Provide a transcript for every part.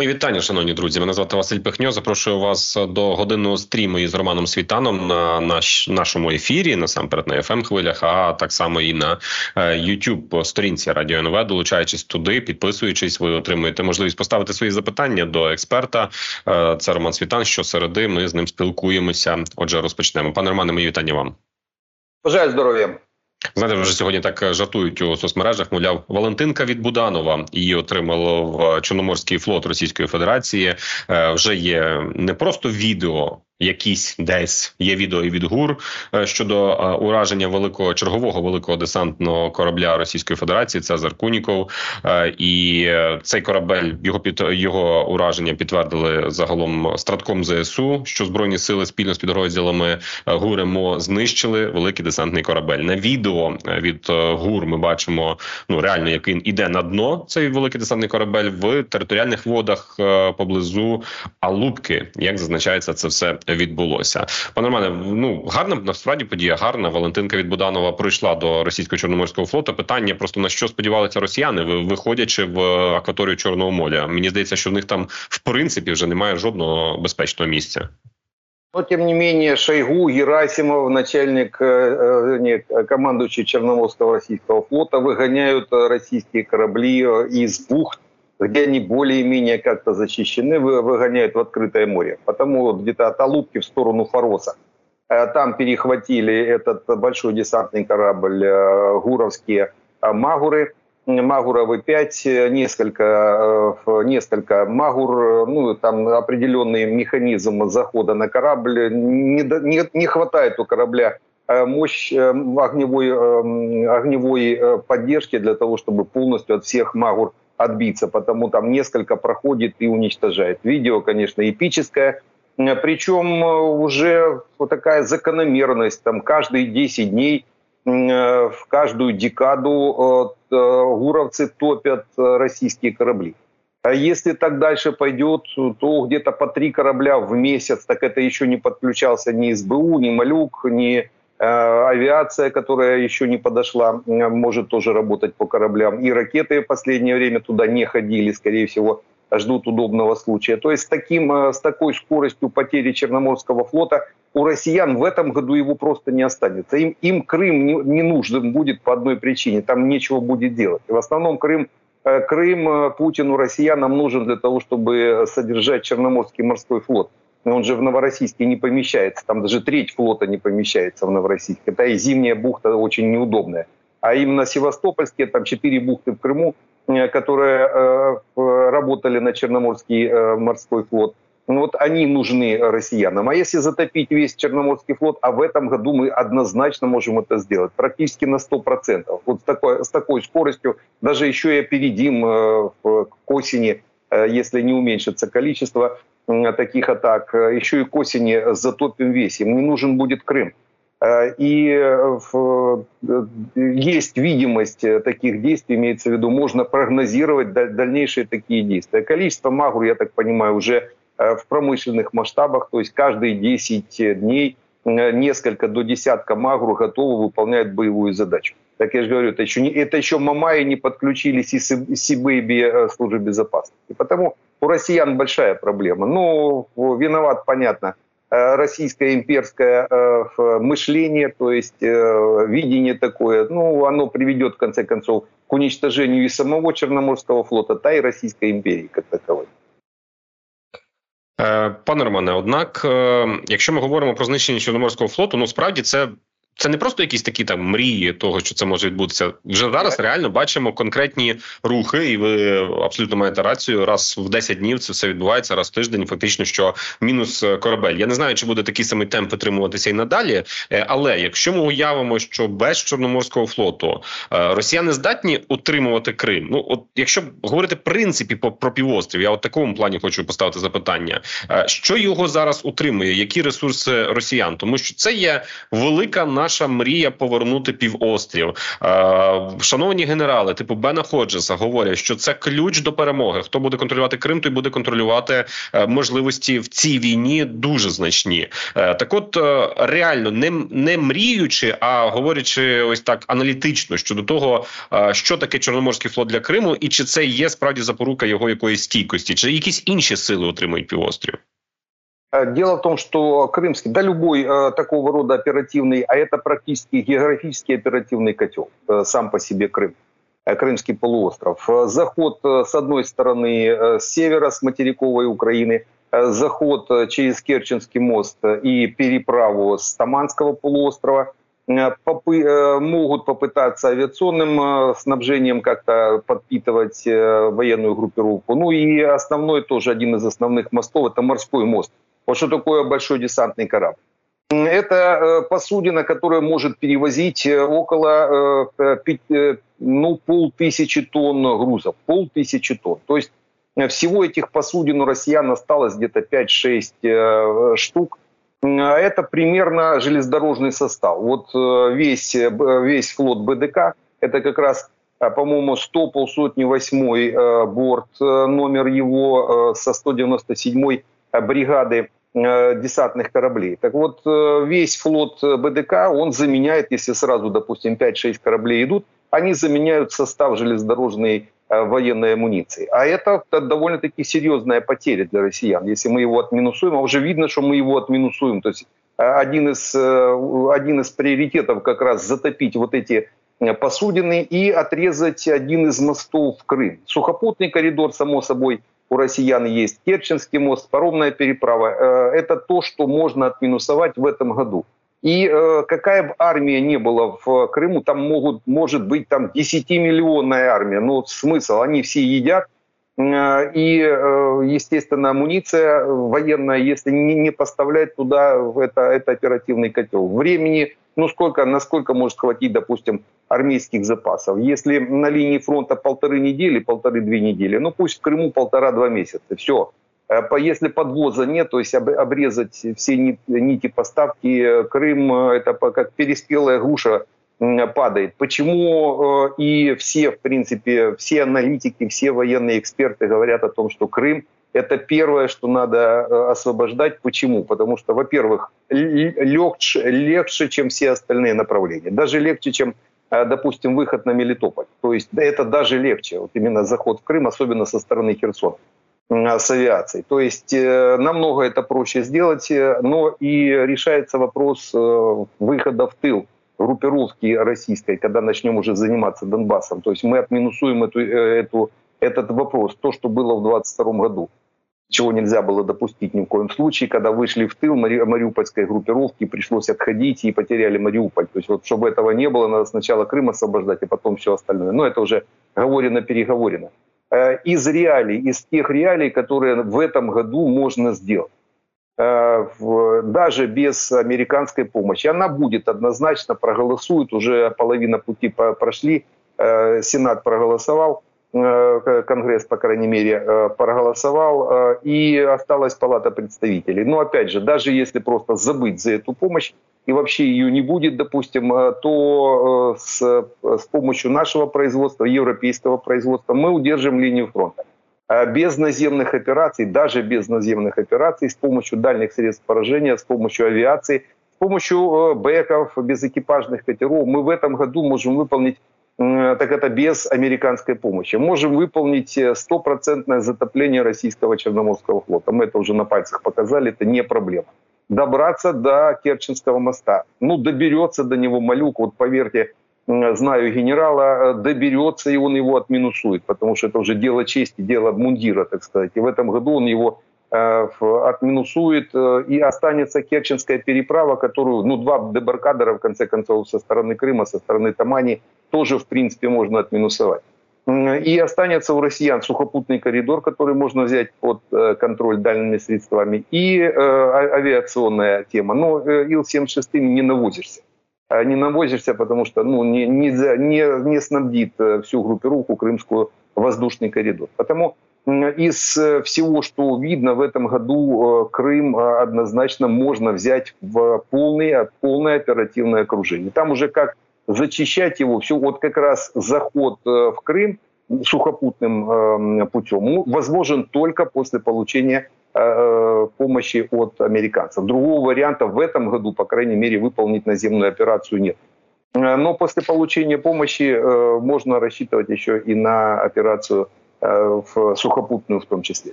Мої вітання, шановні друзі. Мене звати Василь Пихньо. Запрошую вас до годинного стріму із Романом Світаном на наш нашому ефірі, насамперед на fm хвилях, а так само і на youtube сторінці Радіо НВ. Долучаючись туди, підписуючись, ви отримуєте можливість поставити свої запитання до експерта. Е, це Роман Світан. Щосереди ми з ним спілкуємося. Отже, розпочнемо. Пане Романе, мої вітання вам. Бажаю здоров'я. Знаєте, вже сьогодні так е, жартують у соцмережах. Мовляв, Валентинка від Буданова її отримало в Чорноморський флот Російської Федерації. Е, вже є не просто відео якісь десь є відео і від ГУР е, щодо е, ураження великого чергового великого десантного корабля Російської Федерації. Це Заркуніков, е, і цей корабель його під його ураження підтвердили загалом стратком ЗСУ, що збройні сили спільно з підрозділами ГУР МО знищили великий десантний корабель. На відео від ГУР ми бачимо ну реально, як він іде на дно. Цей великий десантний корабель в територіальних водах поблизу Алубки. Як зазначається, це все відбулося. Пане Романе, ну гарна насправді подія гарна. Валентинка від Буданова прийшла до російського чорноморського флоту. Питання просто на що сподівалися росіяни, виходячи в акваторію Чорного моря. Мені здається, що в них там в принципі вже немає жодного безпечного місця. Но, тем не менее, Шойгу, Герасимов, начальник, э, не, командующий Черноморского российского флота, выгоняют российские корабли из бухт где они более-менее как-то защищены, выгоняют в открытое море. Потому где-то от Алубки в сторону Фороса. Э, там перехватили этот большой десантный корабль э, гуровские э, Магуры. Магуровы 5, несколько, несколько Магур, ну, там определенный механизм захода на корабль. Не, не, не хватает у корабля мощь огневой, огневой поддержки для того, чтобы полностью от всех Магур отбиться, потому там несколько проходит и уничтожает. Видео, конечно, эпическое, причем э, уже вот такая закономерность, там каждые 10 дней э, в каждую декаду э, гуровцы топят российские корабли. А если так дальше пойдет, то где-то по три корабля в месяц, так это еще не подключался ни СБУ, ни Малюк, ни Э, авиация, которая еще не подошла, может тоже работать по кораблям. И ракеты в последнее время туда не ходили, скорее всего, ждут удобного случая. То есть с, таким, э, с такой скоростью потери Черноморского флота у россиян в этом году его просто не останется. Им, им Крым не, не нужен будет по одной причине, там нечего будет делать. В основном Крым, э, Крым Путину, россиянам нужен для того, чтобы содержать Черноморский морской флот он же в Новороссийске не помещается, там даже треть флота не помещается в Новороссийске. Это и зимняя бухта очень неудобная. А именно Севастопольские, там четыре бухты в Крыму, э, которые э, работали на Черноморский э, морской флот, ну вот они нужны россиянам. А если затопить весь Черноморский флот, а в этом году мы однозначно можем это сделать, практически на 100%. Вот с такой, с такой скоростью, даже еще и опередим к осени, если не уменьшится количество таких атак, э, еще и к осени затопим весь. Им не нужен будет Крым. Э, и э, есть видимость таких действий, имеется в виду, можно прогнозировать дальнейшие такие действия. Количество магур, я так понимаю, уже в промышленных масштабах, то есть каждые 10 дней несколько до десятка магур готовы выполнять боевую задачу. Так я же говорю, это еще, не, это еще Мамаи не подключились и Сибэйби службы безопасности. Потому у россиян большая проблема. Ну, виноват, понятно, э, российское имперское э, мышление, то есть э, видение такое, ну, оно приведет, в конце концов, к уничтожению и самого Черноморского флота, та и Российской империи как таковой. Пане Романе, однак, якщо ми говоримо про знищення Чорноморського флоту, ну справді це це не просто якісь такі там мрії того, що це може відбутися. Вже зараз реально бачимо конкретні рухи, і ви абсолютно маєте рацію. Раз в 10 днів це все відбувається, раз в тиждень. Фактично, що мінус е, корабель. Я не знаю, чи буде такий самий темп підтримуватися і надалі. Е, але якщо ми уявимо, що без чорноморського флоту е, росіяни здатні утримувати Крим. Ну от якщо говорити в принципі по про півострів, я от такому плані хочу поставити запитання, що його зараз утримує, які ресурси росіян, тому що це є велика наша наша мрія повернути півострів. Шановні генерали, типу Бена Ходжеса, говорять, що це ключ до перемоги. Хто буде контролювати Крим, той буде контролювати можливості в цій війні дуже значні. Так, от реально не не мріючи, а говорячи ось так аналітично щодо того, що таке Чорноморський флот для Криму, і чи це є справді запорука його якоїсь стійкості, чи якісь інші сили отримують півострів. Э, дело в том, что крымский, да любой э, такого рода оперативный, а это практически географический оперативный котел, э, сам по себе Крым, э, Крымский полуостров. Э, заход э, с одной стороны э, с севера, с материковой Украины, э, заход э, через Керченский мост и переправу с Таманского полуострова э, – попы, могут попытаться авиационным снабжением как-то подпитывать военную группировку. Ну и основной тоже один из основных мостов – это морской мост – вот что такое большой десантный корабль. Это э, посудина, которая может перевозить э, около э, ну, полтысячи тонн грузов. Полтысячи тонн. То есть всего этих посудин у россиян осталось где-то 5-6 штук. А это примерно железнодорожный состав. Вот весь, весь флот БДК, это как раз, по-моему, 100 полсотни восьмой борт, номер его со 197 бригады десантных кораблей. Так вот, э, весь флот БДК, он заменяет, если сразу, допустим, 5-6 кораблей идут, они заменяют состав железнодорожной э, военной амуниции. А это довольно-таки серьезная потеря для россиян. Если мы его отминусуем, а уже видно, что мы его отминусуем. То есть один из, один из приоритетов как раз затопить вот эти посудины и отрезать один из мостов в Крым. Сухопутный коридор, само собой, у россиян есть Керченский мост, паромная переправа. Э, это то, что можно отминусовать в этом году. И э, какая бы армия не была в Крыму, там могут, может быть там 10-миллионная армия. Но смысл, они все едят. Э, и, естественно, амуниция военная, если не, поставлять туда, это, это оперативный котел. Времени, ну сколько, насколько может хватить, допустим, армейских запасов. Если на линии фронта полторы недели, полторы-две недели, ну пусть в Крыму полтора-два месяца, все. Э, если подвоза нет, то есть обрезать все нити поставки, э, Крым э, это как переспелая груша падает. Почему и все, в принципе, все аналитики, все военные эксперты говорят о том, что Крым это первое, что надо освобождать. Почему? Потому что, во-первых, легче, легче, чем все остальные направления. Даже легче, чем Э, допустим, выход на Мелитополь. То есть это даже легче, вот именно заход в Крым, особенно со стороны Херсона с авиацией. То есть э, намного это проще сделать, э, но и решается вопрос выхода в тыл группировки российской, когда начнем уже заниматься Донбассом. То есть мы отминусуем эту, эту, этот вопрос, то, что было в 2022 году чего нельзя было допустить ни в коем случае, когда вышли в тыл мари мариупольской группировки, пришлось отходить и потеряли Мариуполь. То есть вот чтобы этого не было, надо сначала Крым освобождать, а потом все остальное. Но это уже говорено-переговорено. Э, из реалий, из тех реалий, которые в этом году можно сделать. Э, даже без американской помощи. Она будет однозначно, проголосует, уже половина пути прошли, э, Сенат проголосовал Э, Конгресс, по крайней мере, проголосовал, и осталась Палата представителей. Но опять же, даже если просто забыть за эту помощь, и вообще ее не будет, допустим, то с, с помощью нашего производства, европейского производства, мы удержим линию фронта. Без наземных операций, даже без наземных операций, с помощью дальних средств поражения, с помощью авиации, с помощью бэков, безэкипажных катеров, мы в этом году можем выполнить так это без американской помощи. Можем выполнить э, стопроцентное затопление российского Черноморского флота. Мы это уже на пальцах показали, это не проблема. Добраться до Керченского моста. Ну, доберется до него Малюк, вот поверьте, знаю генерала, э, доберется и он его отминусует, потому что это уже дело чести, дело мундира, так сказать. И в этом году он его э, отминусует, э, и останется Керченская переправа, которую, ну, два дебаркадера, в конце концов, со стороны Крыма, со стороны Тамани, тоже, в принципе, можно отминусовать. И останется у россиян сухопутный коридор, который можно взять под контроль дальними средствами, и э, авиационная тема. Но э, Ил-76 не навозишься. Не навозишься, потому что ну, не, не, не, не снабдит всю группировку крымскую воздушный коридор. Потому Из всего, что видно в этом году, Крым однозначно можно взять в полное, полное оперативное окружение. Там уже как зачищать его, все, вот как раз заход в Крым сухопутным путем возможен только после получения помощи от американцев. Другого варианта в этом году, по крайней мере, выполнить наземную операцию нет. Э, но после получения помощи э, можно рассчитывать еще и на операцию э, в сухопутную в том числе.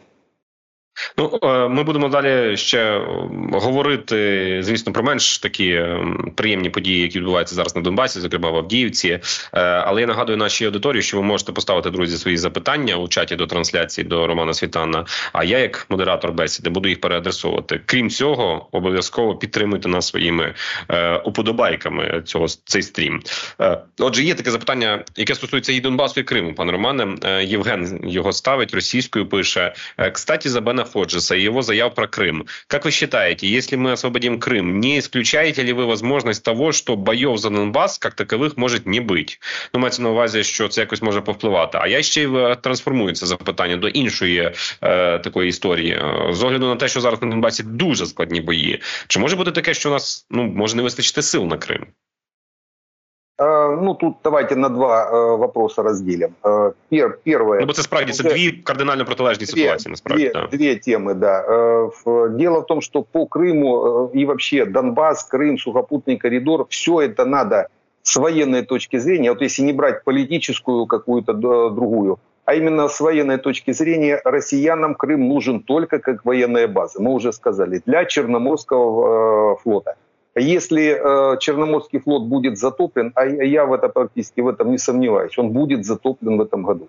Ну е, ми будемо далі ще говорити, звісно, про менш такі е, приємні події, які відбуваються зараз на Донбасі, зокрема в Авдіївці. Е, але я нагадую нашій аудиторії, що ви можете поставити друзі свої запитання у чаті до трансляції до Романа Світана. А я, як модератор бесіди, буду їх переадресовувати. Крім цього, обов'язково підтримуйте нас своїми уподобайками цього цей стрім. Отже, є таке запитання, яке стосується і Донбасу і Криму, пане Романе. Євген його ставить російською. Пише кстати, за Бена Ходжеса и его заяв про Крым. Как вы считаете, если мы освободим Крым, не исключаете ли вы возможность того, що бойов за Донбас як такових може не бути? Ну, мається на увазі, що це якось може повпливати. А я ще й трансформую це запитання до іншої е, такої історії. З огляду на те, що зараз на Донбасі дуже складні бої. Чи може бути таке, що у нас ну може не вистачити сил на Крим? Э, ну, тут давайте на два э, вопроса разделим. Э, пер, первое... Ну, бо це справді це дві кардинально протилежні две, ситуації, насправді. Две, да. две темы, да. Дело в том, что по Крыму и вообще Донбасс, Крым, сухопутный коридор, все это надо с военной точки зрения, вот если не брать политическую какую-то другую, а именно с военной точки зрения россиянам Крым нужен только как военная база. Мы уже сказали, для Черноморского флота – если э, Черноморский флот будет затоплен, а я в это практически в этом не сомневаюсь, он будет затоплен в этом году.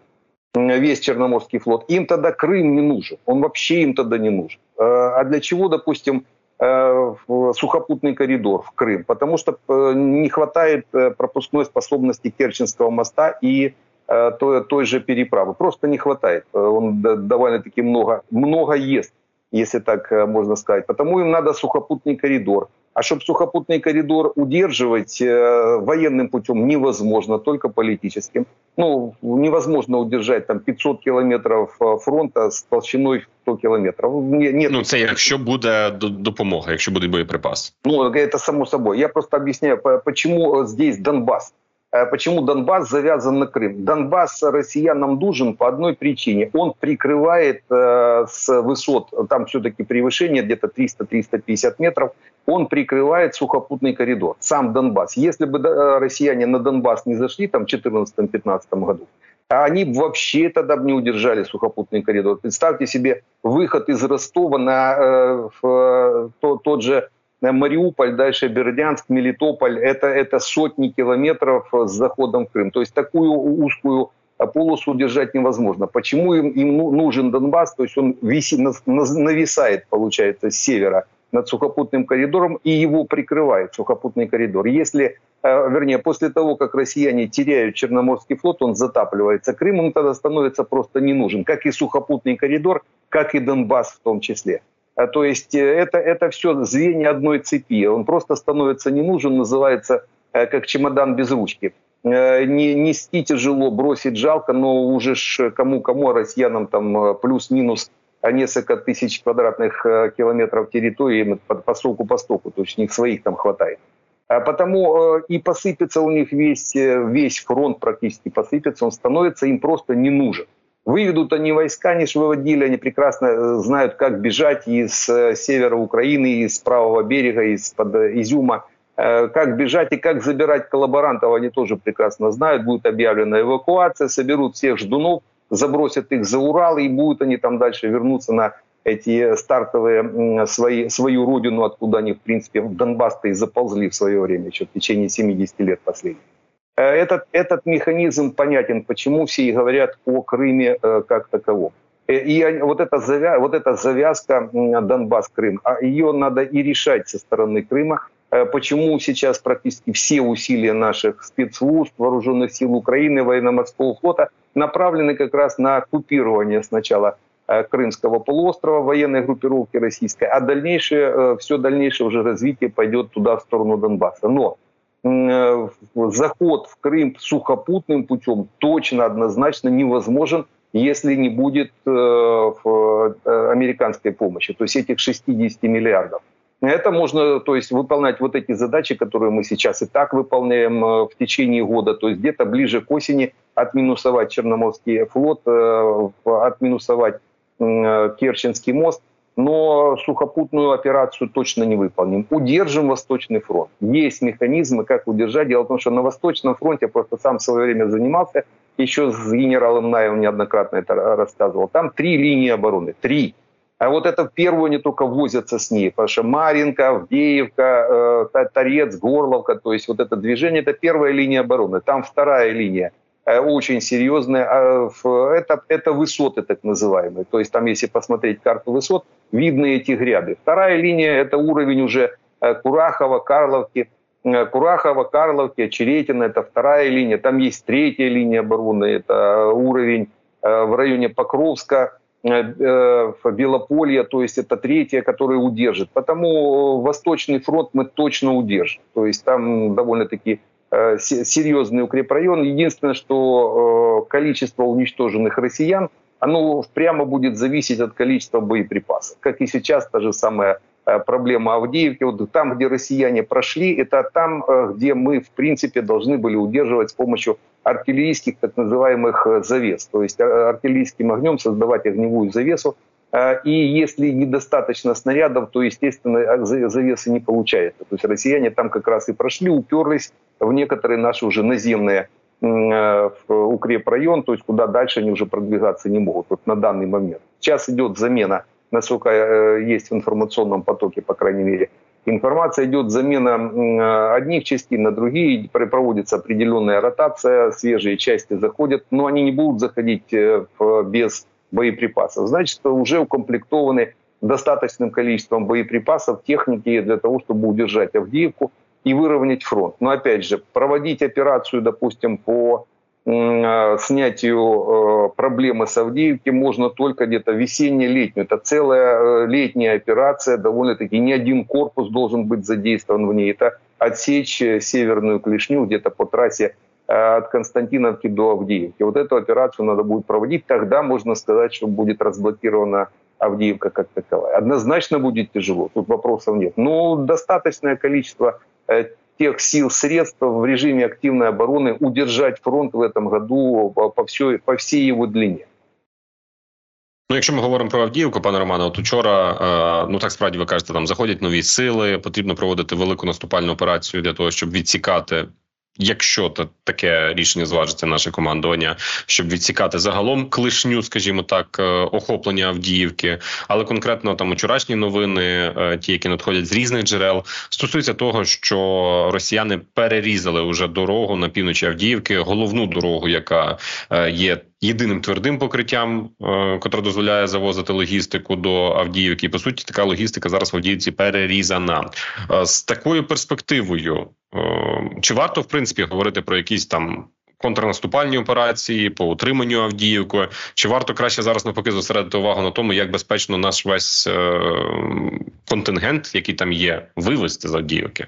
Весь Черноморский флот. Им тогда Крым не нужен. Он вообще им тогда не нужен. Э, а для чего, допустим, э, сухопутный коридор в Крым? Потому что э, не хватает пропускной способности Керченского моста и той же переправы. Просто не хватает. Он довольно-таки много, много ест, если так можно сказать. Потому им надо сухопутный коридор. А чтобы сухопутный коридор удерживать э, военным путем невозможно, только политическим. Ну, невозможно удержать там 500 километров э, фронта с толщиной 100 километров. Нет. Ну, це якщо буде допомога, якщо буде боєприпас. Ну, это само собой. Я просто объясняю, почему здесь Донбасс. Э, почему Донбасс завязан на Крым? Донбасс россиянам нужен по одной причине. Он прикрывает э, с высот, там все-таки превышение где-то 300-350 метров, он прикрывает сухопутный коридор, сам Донбасс. Если бы э, россияне на Донбасс не зашли там в 2014-2015 году, они вообще тогда бы не удержали сухопутный коридор. Представьте себе выход из Ростова на э, в, тот, тот же Мариуполь, дальше Бердянск, Мелитополь, это, это сотни километров с заходом в Крым. То есть такую узкую полосу удержать невозможно. Почему им, им ну, нужен Донбасс? То есть он висит, нависает, получается, с севера над сухопутным коридором и его прикрывает сухопутный коридор. Если, э, вернее, после того, как россияне теряют Черноморский флот, он затапливается Крым, он тогда становится просто не нужен, как и сухопутный коридор, как и Донбасс в том числе. А, то есть э, это, это все звенья одной цепи. Он просто становится не нужен, называется э, как чемодан без ручки. Э, не, нести тяжело, бросить жалко, но уже кому-кому, а россиянам там плюс-минус несколько тысяч квадратных километров территории по стоку по стоку, то есть у них своих там хватает. А потому и посыпется у них весь, весь фронт практически посыпется, он становится им просто не нужен. Выведут они войска, они же выводили, они прекрасно э, знают, как бежать из э, севера Украины, из правого берега, из-под э, Изюма. Как бежать и как забирать коллаборантов, они тоже прекрасно знают. Будет объявлена эвакуация, соберут всех ждунов, забросят их за Урал, и будут они там дальше вернуться на эти стартовые свои, свою родину, откуда они, в принципе, в Донбасс-то и заползли в свое время, еще в течение 70 лет последних. Э, этот, этот механизм понятен, почему все и говорят о Крыме э, как таковом. Э, и вот эта, завя... вот эта завязка Донбасс-Крым, а ее надо и решать со стороны Крыма. Почему сейчас практически все усилия наших спецслужб, вооруженных сил Украины, военно-морского флота направлены как раз на оккупирование сначала Крымского полуострова, военной группировки российской, а дальнейшее, все дальнейшее уже развитие пойдет туда, в сторону Донбасса. Но заход в Крым сухопутным путем точно, однозначно невозможен, если не будет американской помощи, то есть этих 60 миллиардов. Это можно то есть, выполнять вот эти задачи, которые мы сейчас и так выполняем в течение года, то есть где-то ближе к осени отминусовать Черноморский флот, отминусовать Керченский мост, но сухопутную операцию точно не выполним. Удержим Восточный фронт. Есть механизмы, как удержать. Дело в том, что на Восточном фронте я просто сам в свое время занимался, еще с генералом Наевым неоднократно это рассказывал. Там три линии обороны. Три. А вот это в первую они только возятся с ней, потому что Маринка, Авдеевка, э, Торец, Горловка, то есть вот это движение, это первая линия обороны. Там вторая линия очень серьезные. А, это, это высоты так называемые. То есть там, если посмотреть карту высот, видны эти гряды. Вторая линия – это уровень уже э, Курахова, Карловки. Э, Курахова, Карловки, Очеретина – это вторая линия. Там есть третья линия обороны, это уровень в районе Покровска, Белополья, то есть это третья, которая удержит. Потому Восточный фронт мы точно удержим. То есть там довольно-таки Э, серьезный укрепрайон. Единственное, что э, количество уничтоженных россиян, оно прямо будет зависеть от количества боеприпасов. Как и сейчас, та же самая э, проблема Авдеевки. Вот там, где россияне прошли, это там, где мы, в принципе, должны были удерживать с помощью артиллерийских так называемых завес. То есть артиллерийским огнем создавать огневую завесу. И если недостаточно снарядов, то, естественно, завесы не получается. То есть россияне там как раз и прошли, уперлись, в некоторые наши уже наземные э, укрепрайон, то есть куда дальше они уже продвигаться не могут вот на данный момент. Сейчас идет замена, насколько э, есть в информационном потоке, по крайней мере, информация идет замена одних частей на другие, проводится определенная ротация, свежие части заходят, но они не будут заходить э, без боеприпасов. Значит, уже укомплектованы достаточным количеством боеприпасов, техники для того, чтобы удержать Авдеевку, и выровнять фронт. Но опять же, проводить операцию, допустим, по э, снятию э, проблемы с Авдеевки можно только где-то весенне-летнюю. Это целая э, летняя операция, довольно-таки не один корпус должен быть задействован в ней. Это отсечь северную клешню где-то по трассе от Константиновки до Авдеевки. Вот эту операцию надо будет проводить, тогда можно сказать, что будет разблокирована Авдеевка как таковая. Однозначно будет тяжело, тут вопросов нет. Но достаточное количество Э, тех сил, средств в режиме активной обороны удержать фронт в этом году по всей, по всей его длині. Ну, якщо ми говоримо про Авдіївку, пане Романе, от учора, е, ну так справді ви кажете, там заходять нові сили, потрібно проводити велику наступальну операцію для того, щоб відсікати якщо таке рішення зважиться наше командування, щоб відсікати загалом клишню, скажімо так, е, охоплення Авдіївки, але конкретно там вчорашні новини, е, ті, які надходять з різних джерел, стосуються того, що росіяни перерізали уже дорогу на півночі Авдіївки, головну дорогу, яка е, є єдиним твердим покриттям, котре дозволяє завозити логістику до Авдіївки. І, По суті, така логістика зараз в Авдіївці перерізана з такою перспективою. Е, чи варто в принципі говорити про якісь там? Контрнаступальні операції по утриманню Авдіївки, чи варто краще зараз навпаки зосередити увагу на тому, як безпечно наш весь е контингент, який там є, вивезти з Авдіївки?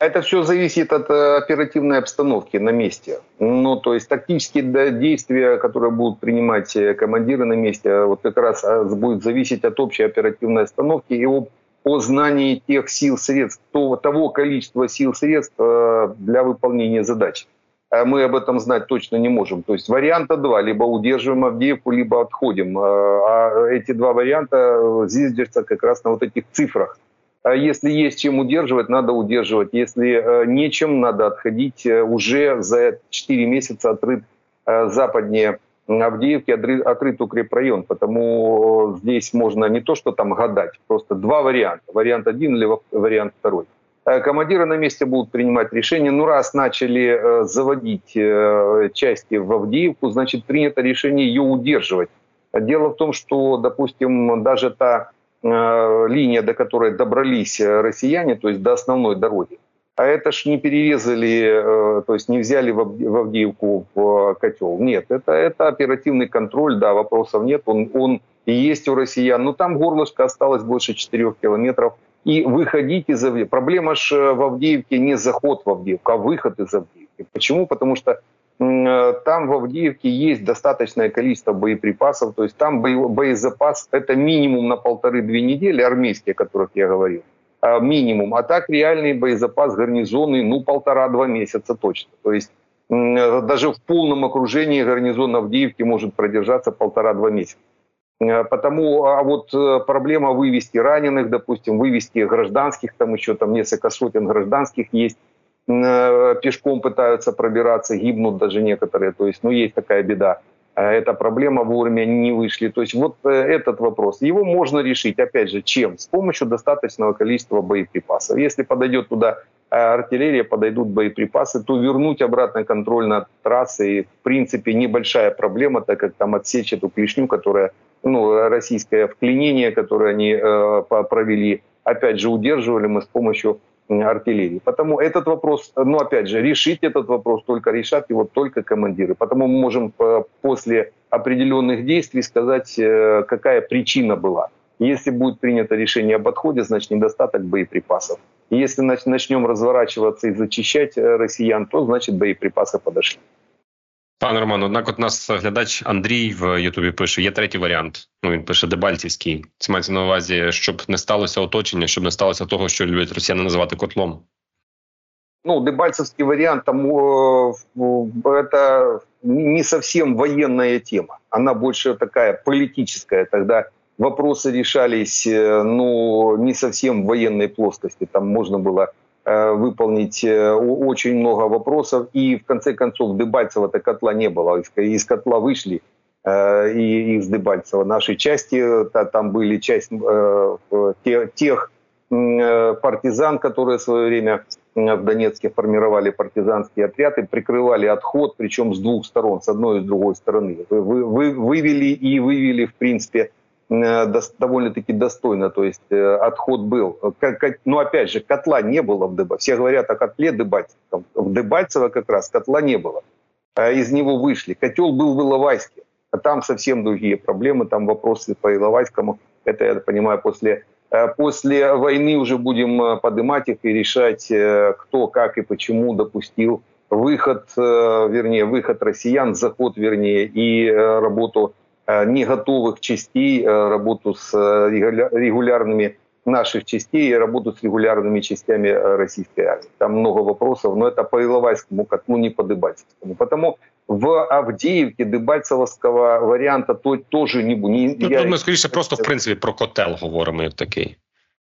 Это все зависит от э, оперативной обстановки на месте. Ну, то есть тактические действия, которые будут принимать э, командиры на месте, а вот как раз а, будет зависеть от общей оперативной обстановки и о, о знании тех сил, средств, того, того количества сил, средств э, для выполнения задач. А мы об этом знать точно не можем. То есть варианта два. Либо удерживаем Авдеевку, либо отходим. А эти два варианта зиждятся как раз на вот этих цифрах – а если есть чем удерживать, надо удерживать. Если э, нечем, надо отходить. Э, уже за 4 месяца отрыт э, западнее Авдеевки, отрыт укрепрайон. Потому здесь можно не то, что там гадать, просто два варианта. Вариант один или вариант второй. Командиры на месте будут принимать решение. Ну, раз начали заводить части в Авдеевку, значит, принято решение ее удерживать. Дело в том, что, допустим, даже та Э, линия, до которой добрались э, россияне, то есть до основной дороги. А это ж не перерезали, э, то есть не взяли в Авдеевку в котел. Нет, это, это оперативный контроль, да, вопросов нет, он, он есть у россиян. Но там горлышко осталось больше 4 километров. И выходить из Авдеевки. Проблема же в Авдеевке не заход в Авдеевку, а выход из Авдеевки. Почему? Потому что там в Авдеевке есть достаточное количество боеприпасов, то есть там боезапас это минимум на полторы-две недели, армейские, о которых я говорил, минимум. А так реальный боезапас гарнизонный, ну, полтора-два месяца точно. То есть даже в полном окружении гарнизон Авдеевки может продержаться полтора-два месяца. Э, потому, а вот э, проблема вывести раненых, допустим, вывести гражданских, там еще там несколько сотен гражданских есть, э, пешком пытаются пробираться, гибнут даже некоторые, то есть, ну, есть такая беда. Эта проблема вовремя не вышли. То есть вот этот вопрос. Его можно решить, опять же, чем? С помощью достаточного количества боеприпасов. Если подойдет туда артиллерия, подойдут боеприпасы, то вернуть обратно контроль над трассой, в принципе, небольшая проблема, так как там отсечь эту клешню, которая ну, российское вклинение, которое они э, провели, опять же, удерживали мы с помощью артиллерии. Потому этот вопрос, ну, опять же, решить этот вопрос только решат его только командиры. Потому мы можем э, после определенных действий сказать, э, какая причина была. Если будет принято решение об отходе, значит недостаток боеприпасов. Если начнем разворачиваться и зачищать э, россиян, то значит боеприпасы подошли. Пане Роман, однак, от нас глядач Андрій в Ютубі пише: є третій варіант. Ну він пише Дебальцівський. Це мається на увазі, щоб не сталося оточення, щоб не сталося того, що люблять росіяни називати котлом. Ну, Дебальцевский вариант, там, э, это не совсем военная тема. Она больше такая политическая. Тогда вопросы решались э, ну, не совсем в военной плоскости. Там можно было Э, выполнить э, очень много вопросов. И в конце концов Дебальцева-то котла не было. Из котла вышли э, и из Дебальцева. Наши части, там были часть тех партизан, которые в свое время в Донецке формировали партизанские отряды, прикрывали отход, причем с двух сторон, с одной и с другой стороны. Вы, вы, вывели и вывели, в принципе, Э, довольно-таки достойно, то есть э, отход был. Но опять же, котла не было в Дебальцево. Все говорят о котле Дебальцево. В Дебальцево как раз котла не было. А из него вышли. Котел был в Иловайске. А там совсем другие проблемы, там вопросы по Иловайскому. Это, я понимаю, после, э, после войны уже будем поднимать их и решать, кто, как и почему допустил выход, вернее, выход россиян, заход, вернее, и работу Э, не готовых частей, э, работу с э, регулярными наших частей и работу с регулярными частями российской армии. Там много вопросов, но это по Иловайскому котлу, не по Дебальцевскому. Потому в Авдіївці Дебальцевського варіанта то тоже не буде. Ну, я... Тут ми скоріше просто в принципі про котел говоримо як такий.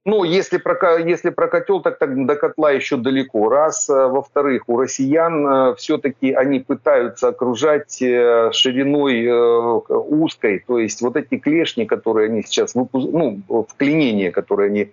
Ну, если про, если про котел, так, так до котла еще далеко. Раз. Э, во-вторых, у россиян э, все-таки они пытаются окружать э, шириной узкой, то есть вот эти клешни, которые они сейчас выпускают, ну, вклинения, которые они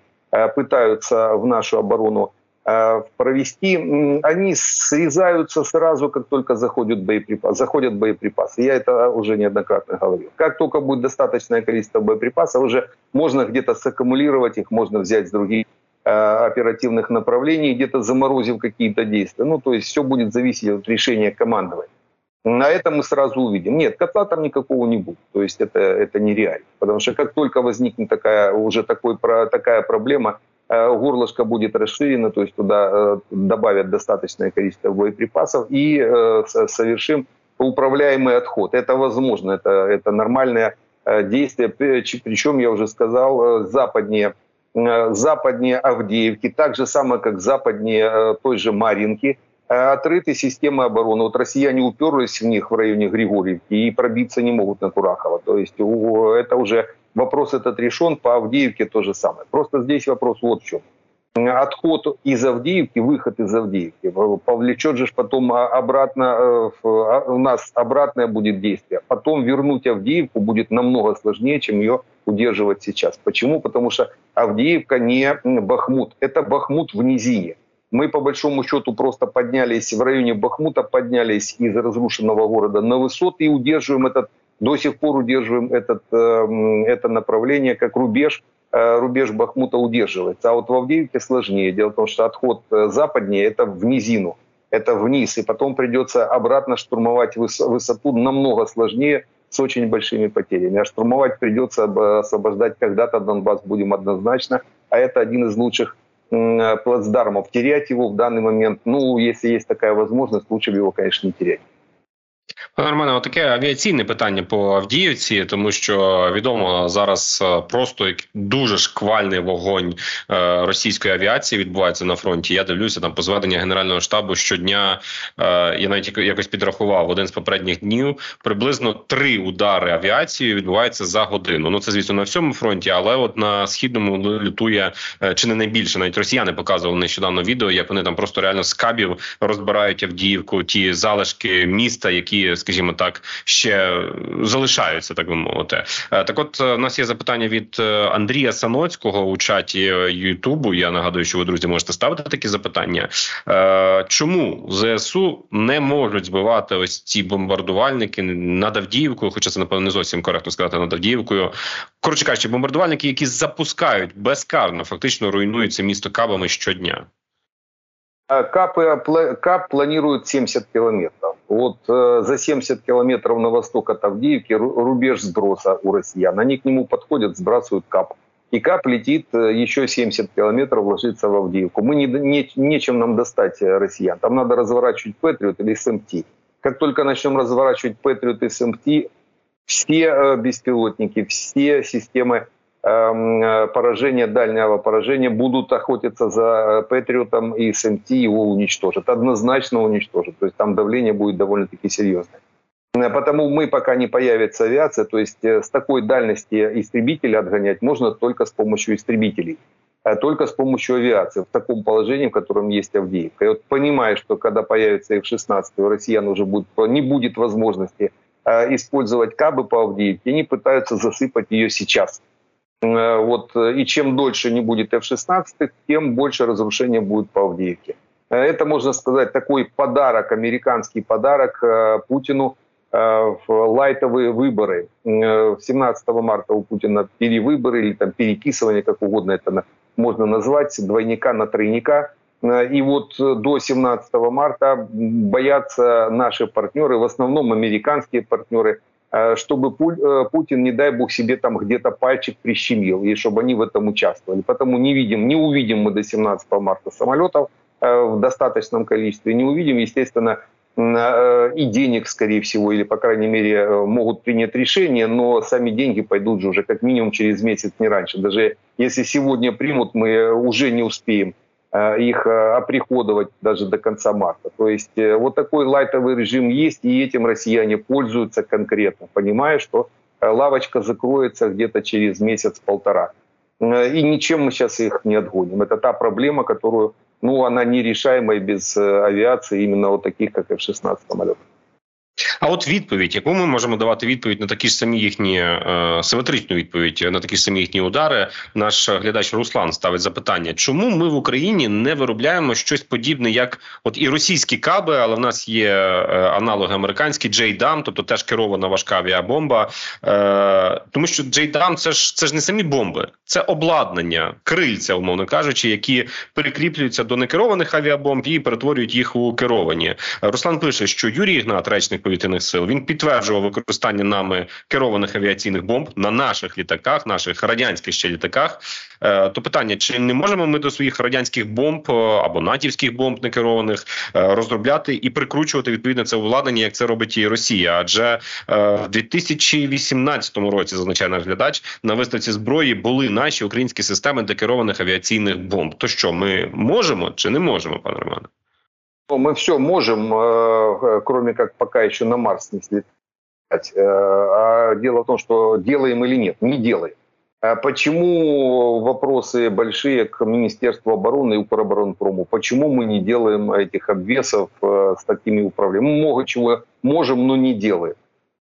пытаются в нашу оборону провести, они срезаются сразу, как только заходят боеприпасы. Заходят боеприпасы. Я это уже неоднократно говорил. Как только будет достаточное количество боеприпасов, уже можно где-то саккумулировать их, можно взять с других э, оперативных направлений, где-то заморозив какие-то действия. Ну, то есть все будет зависеть от решения командования. На это мы сразу увидим. Нет, котла там никакого не будет. То есть это, это нереально. Потому что как только возникнет такая, уже такой, такая проблема, Э, горлышко будет расширено, то есть туда э, добавят достаточное количество боеприпасов и э, совершим управляемый отход. Это возможно, это, это нормальное действие, причем, я уже сказал, западнее, западнее Авдеевки, так же самое, как западнее той же Маринки, отрыты системы обороны. Вот россияне уперлись в них в районе Григорьевки и пробиться не могут на Курахово. То есть это уже Вопрос этот решен, по Авдеевке то же самое. Просто здесь вопрос вот в чем. Отход из Авдеевки, выход из Авдеевки повлечет же потом обратно, э, а, у нас обратное будет действие. Потом вернуть Авдеевку будет намного сложнее, чем ее удерживать сейчас. Почему? Потому что Авдеевка не Бахмут, это Бахмут в низине. Мы по большому счету просто поднялись в районе Бахмута, поднялись из разрушенного города на высоты и удерживаем этот до сих пор удерживаем этот, эм, это направление как рубеж. Э, рубеж Бахмута удерживается. А вот в Авдеевке сложнее. Дело в том, что отход э, западнее – это в низину, это вниз. И потом придется обратно штурмовать высоту намного сложнее, с очень большими потерями. А штурмовать придется, освобождать когда-то Донбасс будем однозначно. А это один из лучших плацдармов. Терять его в данный момент, ну, если есть такая возможность, лучше бы его, конечно, не терять. Пане Романе, таке авіаційне питання по Авдіївці, тому що відомо зараз е, просто дуже шквальний вогонь е, російської авіації відбувається на фронті. Я дивлюся там по зведення генерального штабу щодня. Е, я навіть якось підрахував один з попередніх днів. Приблизно три удари авіацією відбуваються за годину. Ну це звісно на всьому фронті, але от на східному лютує чи не найбільше. Навіть росіяни показували нещодавно відео, як вони там просто реально з кабів розбирають Авдіївку, ті залишки міста, які скажімо так, ще залишаються, так би мовити. Е, так, от е, у нас є запитання від е, Андрія Саноцького у чаті Ютубу. Я нагадую, що ви друзі можете ставити такі запитання. Чому ЗСУ не можуть збивати ось ці бомбардувальники над Авдіївкою? Хоча це напевно не зовсім коректно сказати над Авдіївкою. Коротше кажучи, бомбардувальники, які запускають безкарно, фактично руйнуються місто кабами щодня. КАП, КАП планирует 70 километров. Вот э, за 70 километров на восток от Авдеевки рубеж сброса у россиян. Они к нему подходят, сбрасывают КАП. И КАП летит э, еще 70 километров, ложится в Авдеевку. Мы не, не, нечем нам достать э, россиян. Там надо разворачивать Патриот или СМТ. Как только начнем разворачивать Патриот и СМТ, все э, беспилотники, все системы Эм, э, поражения, дальнего поражения будут охотиться за Патриотом и СМТ его уничтожат. Однозначно уничтожат. То есть там давление будет довольно-таки серьезное. Э, потому мы, пока не появится авиация, то есть э, с такой дальности истребители отгонять можно только с помощью истребителей. Только с помощью авиации, в таком положении, в котором есть Авдеевка. И вот понимая, что когда появится F-16, у россиян уже будет, не будет возможности использовать кабы по Авдеевке, они пытаются засыпать ее сейчас. Э, вот, э, и чем дольше не будет F-16, тем больше разрушения будет по Авдеевке. Э, это, можно сказать, такой подарок, американский подарок Путину в лайтовые выборы. 17 марта у Путина перевыборы или там перекисывание, как угодно это можно назвать, двойника на тройника. И вот до 17 марта боятся наши партнеры, в основном американские партнеры, чтобы э, Путин, не дай бог, себе там где-то пальчик прищемил, и чтобы они в этом участвовали. Поэтому не видим, не увидим мы до 17 марта самолетов э, в достаточном количестве, не увидим, естественно, и денег, скорее всего, или, по крайней мере, могут принять решение, но сами деньги пойдут же уже как минимум через месяц, не раньше. Даже если сегодня примут, мы уже не успеем Э, их э, оприходовать даже до конца марта. То есть э, вот такой лайтовый режим есть, и этим россияне пользуются конкретно, понимая, что лавочка закроется где-то через месяц-полтора. И ничем мы сейчас их не отгоним. Это та проблема, которую, ну, она нерешаемая без авиации именно вот таких, как F-16 самолетов. А от відповідь, яку ми можемо давати відповідь на такі ж самі їхні е, симетричну відповідь на такі ж самі їхні удари, наш глядач Руслан ставить запитання, чому ми в Україні не виробляємо щось подібне, як от і російські каби, але в нас є е, аналоги американські JDAM, тобто теж керована важка авіабомба. Е, тому що JDAM це ж це ж не самі бомби, це обладнання, крильця, умовно кажучи, які прикріплюються до некерованих авіабомб і перетворюють їх у керовані. Руслан пише, що Юрій Ігнат, речник повітряних сил. Він підтверджував використання нами керованих авіаційних бомб на наших літаках, наших радянських ще літаках. Е, то питання: чи не можемо ми до своїх радянських бомб е, або натівських бомб некерованих е, розробляти і прикручувати відповідно це обладнання, як це робить і Росія? Адже в 2018 році зазначає наш глядач на виставці зброї були наші українські системи декерованих авіаційних бомб. То що ми можемо чи не можемо, пане Романе? Ну, мы все можем, э, э, кроме как пока еще на Марс не слетать. Э, а дело в том, что делаем или нет, не делаем. А почему вопросы большие к Министерству обороны и Укроборонпрому? Почему мы не делаем этих обвесов с такими управлениями? Мы много чего можем, но не делаем.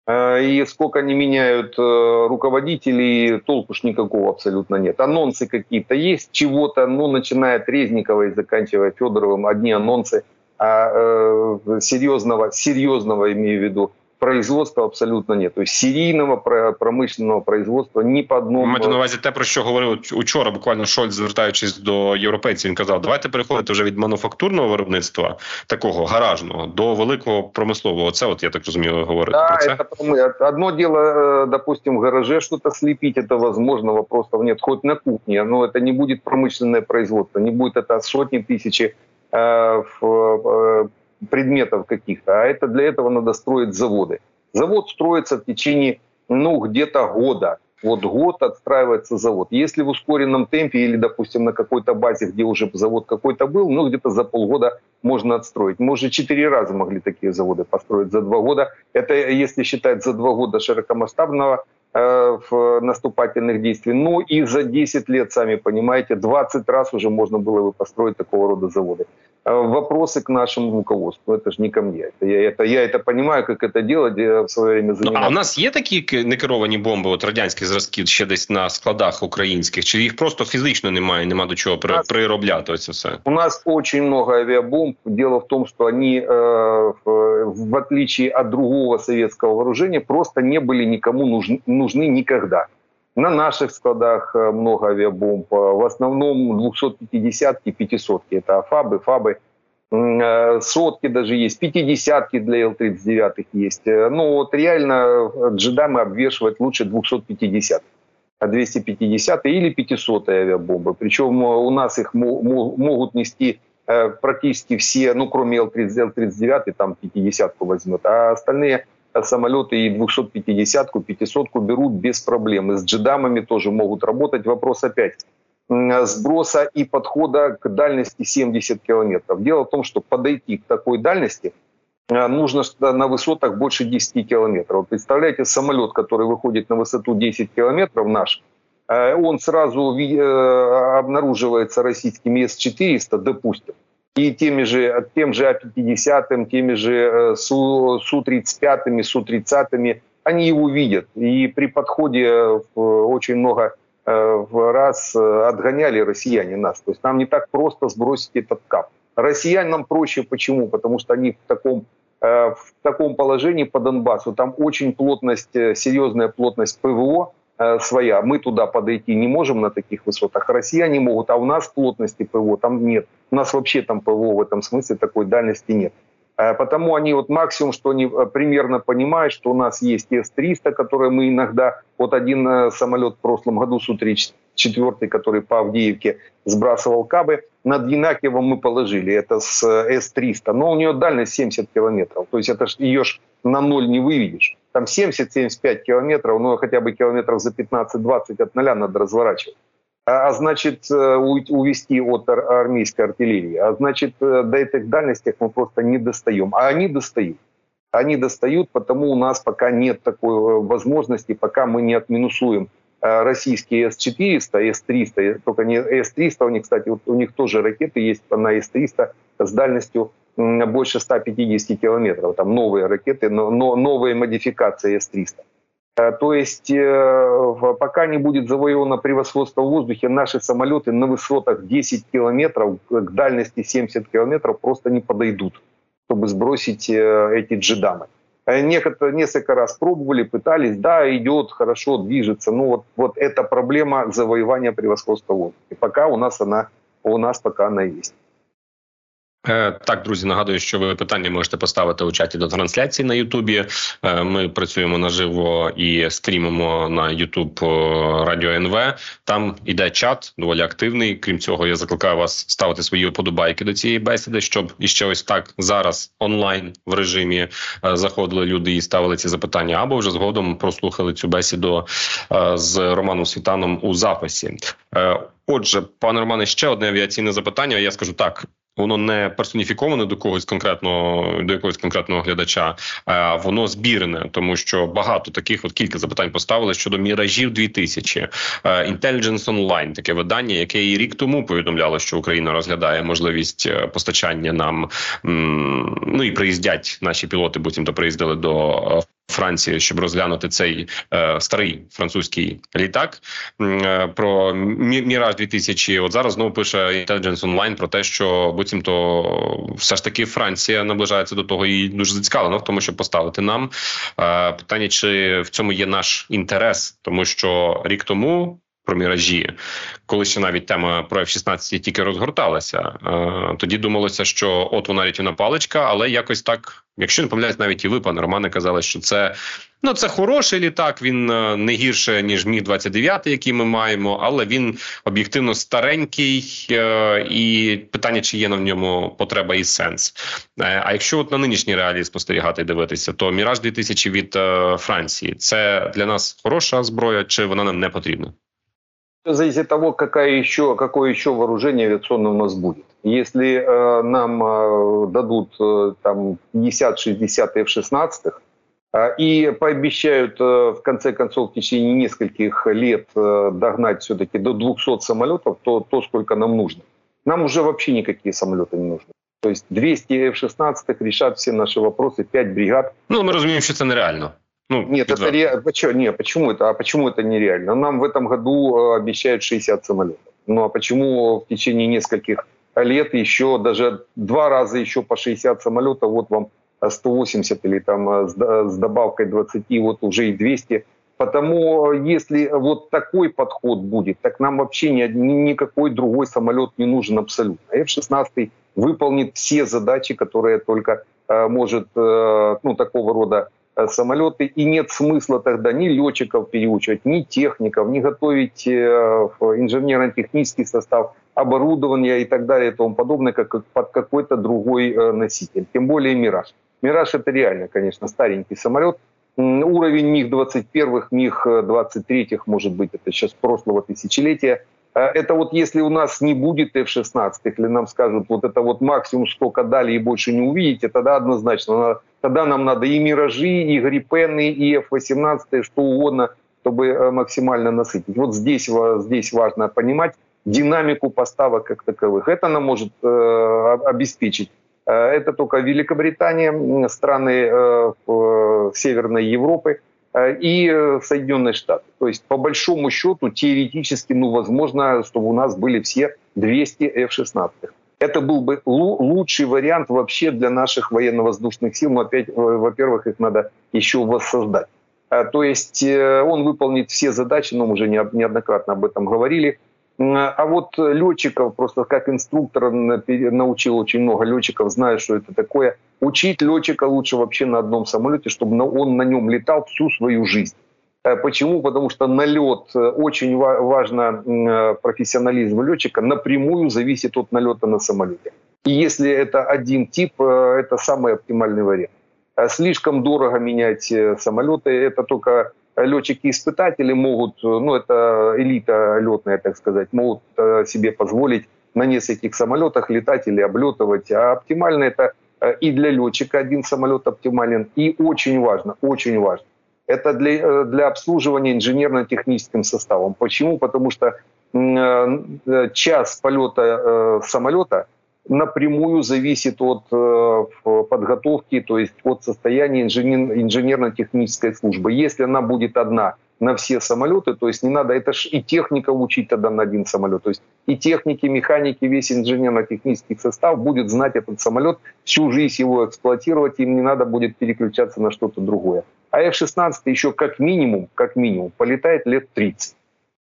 И сколько они меняют руководителей, толку ж никакого абсолютно нет. Анонсы какие-то есть, чего-то, ну, начиная от Резникова и заканчивая Федоровым, одни анонсы – а э, серьезного, серьезного, имею в виду, производства абсолютно нет. То есть серійного промишленого производства ні по одному... Маєте на увазі те, про що говорив учора, буквально Шольц, звертаючись до європейців, він казав, давайте переходити вже від мануфактурного виробництва, такого гаражного, до великого промислового. Це, от я так розумію, говорите да, про це? Это, одно дело, э, допустим, в гараже что-то слепить, это возможно, вопросов нет, хоть на кухне, но это не будет промышленное производство, не будет это сотни тысячи Э, в, э, предметов каких-то, а это для этого надо строить заводы. Завод строится в течение, ну, где-то года. Вот год отстраивается завод. Если в ускоренном темпе или, допустим, на какой-то базе, где уже завод какой-то был, ну, где-то за полгода можно отстроить. Мы уже четыре раза могли такие заводы построить за два года. Это если считать за два года широкомасштабного Э, в наступательных действий. Ну и за 10 лет, сами понимаете, 20 раз уже можно было бы построить такого рода заводы. Э, вопросы к нашему руководству, это же не ко мне. Это я, это, я это понимаю, как это делать, я в своє время занимался. Ну, а у нас є такі некеровані бомби, от радянські зразки ще десь на складах українських, чи їх просто фізично немає, нема до чого при, приробляти ось все? У нас очень много авиабомб. Дело в том, что они, э, в отличие от другого советского вооружения, просто не были никому нужны, нужны никогда. На наших складах э, много авиабомб. Э, в основном 250-ки, 500-ки. Это ФАБы, ФАБы. Э, сотки даже есть, 50-ки для Л-39 есть. Ну вот реально джедамы обвешивать лучше 250 а 250 или 500 авиабомбы. Причем у нас их могут нести практически все, ну кроме Л-39, там 50-ку возьмет, а остальные самолеты и 250-ку, 500-ку берут без проблем. И с джедамами тоже могут работать. Вопрос опять сброса и подхода к дальности 70 километров. Дело в том, что подойти к такой дальности э, нужно на высотах больше 10 километров. Представляете, самолет, который выходит на высоту 10 километров наш, э, он сразу э, обнаруживается российскими С-400, допустим, и теми же, тем же А-50, теми же э, Су, Су-35, Су-30, они его видят. И при подходе э, очень много э, раз отгоняли россияне нас. То есть нам не так просто сбросить этот кап. Россиянам проще. Почему? Потому что они в таком, в таком положении по Донбассу. Там очень плотность, серьезная плотность ПВО, своя. Мы туда подойти не можем на таких высотах. Россияне могут, а у нас плотности ПВО там нет. У нас вообще там ПВО в этом смысле такой дальности нет. Э, потому они вот максимум, что они э, примерно понимают, что у нас есть С-300, которые мы иногда... Вот один самолет в прошлом году, Су-34, который по Авдеевке сбрасывал кабы, над Янакиевым мы положили. Это с С-300. Но у нее дальность 70 километров. То есть это ж, ее ж на ноль не выведешь там 70-75 километров, ну хотя бы километров за 15-20 от нуля надо разворачивать. А, а значит, э, увести от армейской артиллерии. А значит, э, до этих дальностей мы просто не достаем. А они достают. Они достают, потому у нас пока нет такой э, возможности, пока мы не отминусуем российские С-400, С-300, только не С-300, у них, кстати, у них тоже ракеты есть на С-300 с дальностью больше 150 километров. Там новые ракеты, но, но новые модификации С-300. Э, то есть э, пока не будет завоевано превосходство в воздухе, наши самолеты на высотах 10 километров, к дальности 70 километров просто не подойдут, чтобы сбросить э, эти джедамы. Некоторые, несколько раз пробовали, пытались, да, идет, хорошо, движется. Но вот, вот эта проблема завоевания превосходства в воздухе. Пока у нас она, у нас пока она есть. Е, так, друзі, нагадую, що ви питання можете поставити у чаті до трансляції на Ютубі. Е, ми працюємо наживо і стрімимо на Ютуб е, Радіо НВ. Там іде чат, доволі активний. Крім цього, я закликаю вас ставити свої подобайки до цієї бесіди, щоб іще ось так зараз онлайн в режимі заходили люди і ставили ці запитання, або вже згодом прослухали цю бесіду з Романом Світаном у записі. Отже, пане Романе, ще одне авіаційне запитання. Я скажу так: Воно не персоніфіковане до когось конкретного до якогось конкретного глядача, а воно збірне, тому що багато таких от кілька запитань поставили щодо міражів 2000. Е, Intelligence Online, таке видання, яке і рік тому повідомляло, що Україна розглядає можливість е, постачання нам ну і приїздять наші пілоти, буцімто приїздили до е, Франції, щоб розглянути цей е, старий французький літак. Е, про Міраж 2000 От зараз знову пише Intelligence Online про те, що буцімто все ж таки Франція наближається до того і дуже зацікавлена в тому, щоб поставити нам. Е, питання, чи в цьому є наш інтерес, тому що рік тому про міражі, коли ще навіть тема про F-16 тільки розгорталася. Е, тоді думалося, що от вона рятівна паличка, але якось так, якщо не помиляюсь, навіть і ви, пане Романе, казали, що це ну це хороший літак. Він е, не гірше ніж міг 29 який ми маємо, але він об'єктивно старенький, е, і питання, чи є на в ньому потреба і сенс. А якщо от на нинішній реалії спостерігати і дивитися, то міраж 2000 від Франції це для нас хороша зброя, чи вона нам не потрібна? Все зависит от того, какая еще, какое еще вооружение авиационное у нас будет. Если э, нам э, дадут э, там 50-60 F-16 э, и пообещают э, в конце концов в течение нескольких лет э, догнать все-таки до 200 самолетов, то то, сколько нам нужно. Нам уже вообще никакие самолеты не нужны. То есть 200 F-16 решат все наши вопросы, 5 бригад. Ну, мы разумеем, что это нереально. Ну, Нет, это реально. Почему? Нет, почему это? А почему это нереально? Нам в этом году э, обещают 60 самолетов. Ну а почему в течение нескольких лет еще даже два раза еще по 60 самолетов, вот вам 180 или там э, с добавкой 20, вот уже и 200. Потому если вот такой подход будет, так нам вообще ни, никакой другой самолет не нужен абсолютно. F-16 выполнит все задачи, которые только э, может э, ну, такого рода Э, самолеты, и нет смысла тогда ни летчиков переучивать, ни техников, ни готовить э, инженерно-технический состав, оборудование и так далее и тому подобное, как под какой-то другой э, носитель. Тем более «Мираж». «Мираж» — это реально, конечно, старенький самолет. Уровень МиГ-21, МиГ-23, может быть, это сейчас прошлого тысячелетия – это вот если у нас не будет F-16, или нам скажут, вот это вот максимум сколько дали и больше не увидите, тогда однозначно Тогда нам надо и «Миражи», и «Гриппены», и F-18, что угодно, чтобы э, максимально насытить. Вот здесь, здесь важно понимать динамику поставок как таковых. Это нам может э, обеспечить. Э, это только Великобритания, страны Северной Европы э, и Соединенные Штаты. То есть, по большому счету, теоретически, ну, возможно, чтобы у нас были все 200 F-16 это был бы лучший вариант вообще для наших военно-воздушных сил. Но опять, э, во-первых, их надо еще воссоздать. А, то есть э, он выполнит все задачи, но мы уже неоднократно об этом говорили. А вот летчиков, просто как инструктор научил очень много летчиков, знаю, что это такое. Учить летчика лучше вообще на одном самолете, чтобы он на нем летал всю свою жизнь. Э, почему? Потому что налет, э, очень важно э, профессионализм летчика, напрямую зависит от налета на самолете. И если это один тип, это самый оптимальный вариант. Слишком дорого менять самолеты, это только летчики-испытатели могут, ну это элита летная, так сказать, могут себе позволить на нескольких самолетах летать или облетывать. А оптимально это и для летчика один самолет оптимален, и очень важно, очень важно, это для, э, для обслуживания инженерно-техническим составом. Почему? Потому что э, час полета э, самолета напрямую зависит от подготовки, то есть от состояния инженерно-технической службы. Если она будет одна на все самолеты, то есть не надо, это ж и техника учить тогда на один самолет. То есть и техники, механики, весь инженерно-технический состав будет знать этот самолет, всю жизнь его эксплуатировать, им не надо будет переключаться на что-то другое. А F-16 еще как минимум, как минимум, полетает лет 30.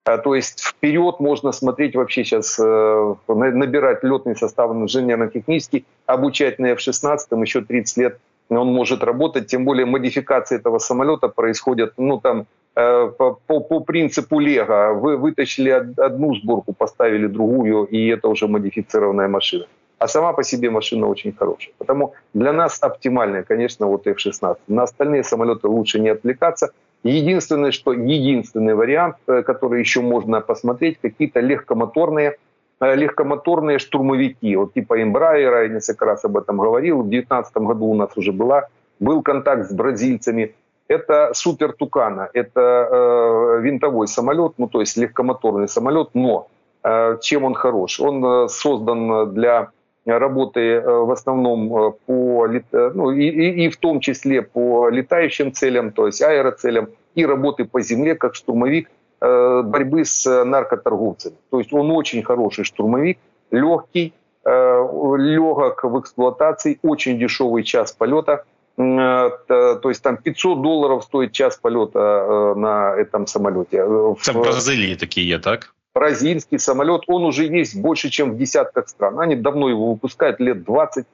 А, то есть вперед можно смотреть вообще сейчас, э, набирать летный состав инженерно-технический, обучать на F-16 еще 30 лет он может работать, тем более модификации этого самолета происходят, ну там э, по, по принципу Лего. Вы вытащили одну сборку, поставили другую, и это уже модифицированная машина а сама по себе машина очень хорошая. Потому для нас оптимальная, конечно, вот F-16. На остальные самолеты лучше не отвлекаться. Единственное, что единственный вариант, э, который еще можно посмотреть, какие-то легкомоторные э, легкомоторные штурмовики, вот типа Embraer, я несколько раз об этом говорил, в 2019 году у нас уже была, был контакт с бразильцами. Это Супер Тукана, это э, винтовой самолет, ну то есть легкомоторный самолет, но э, чем он хорош? Он э, создан для работы э, в основном э, по, э, ну, и, и, и в том числе по летающим целям, то есть аэроцелям, и работы по земле как штурмовик борьбы с наркоторговцами. То есть он очень хороший штурмовик, легкий, легок в эксплуатации, очень дешевый час полета. то есть там 500 долларов стоит час полета на этом самолете. Это в Бразилии такие, так? Бразильский самолет, он уже есть больше, чем в десятках стран. Они давно его выпускают, лет 20.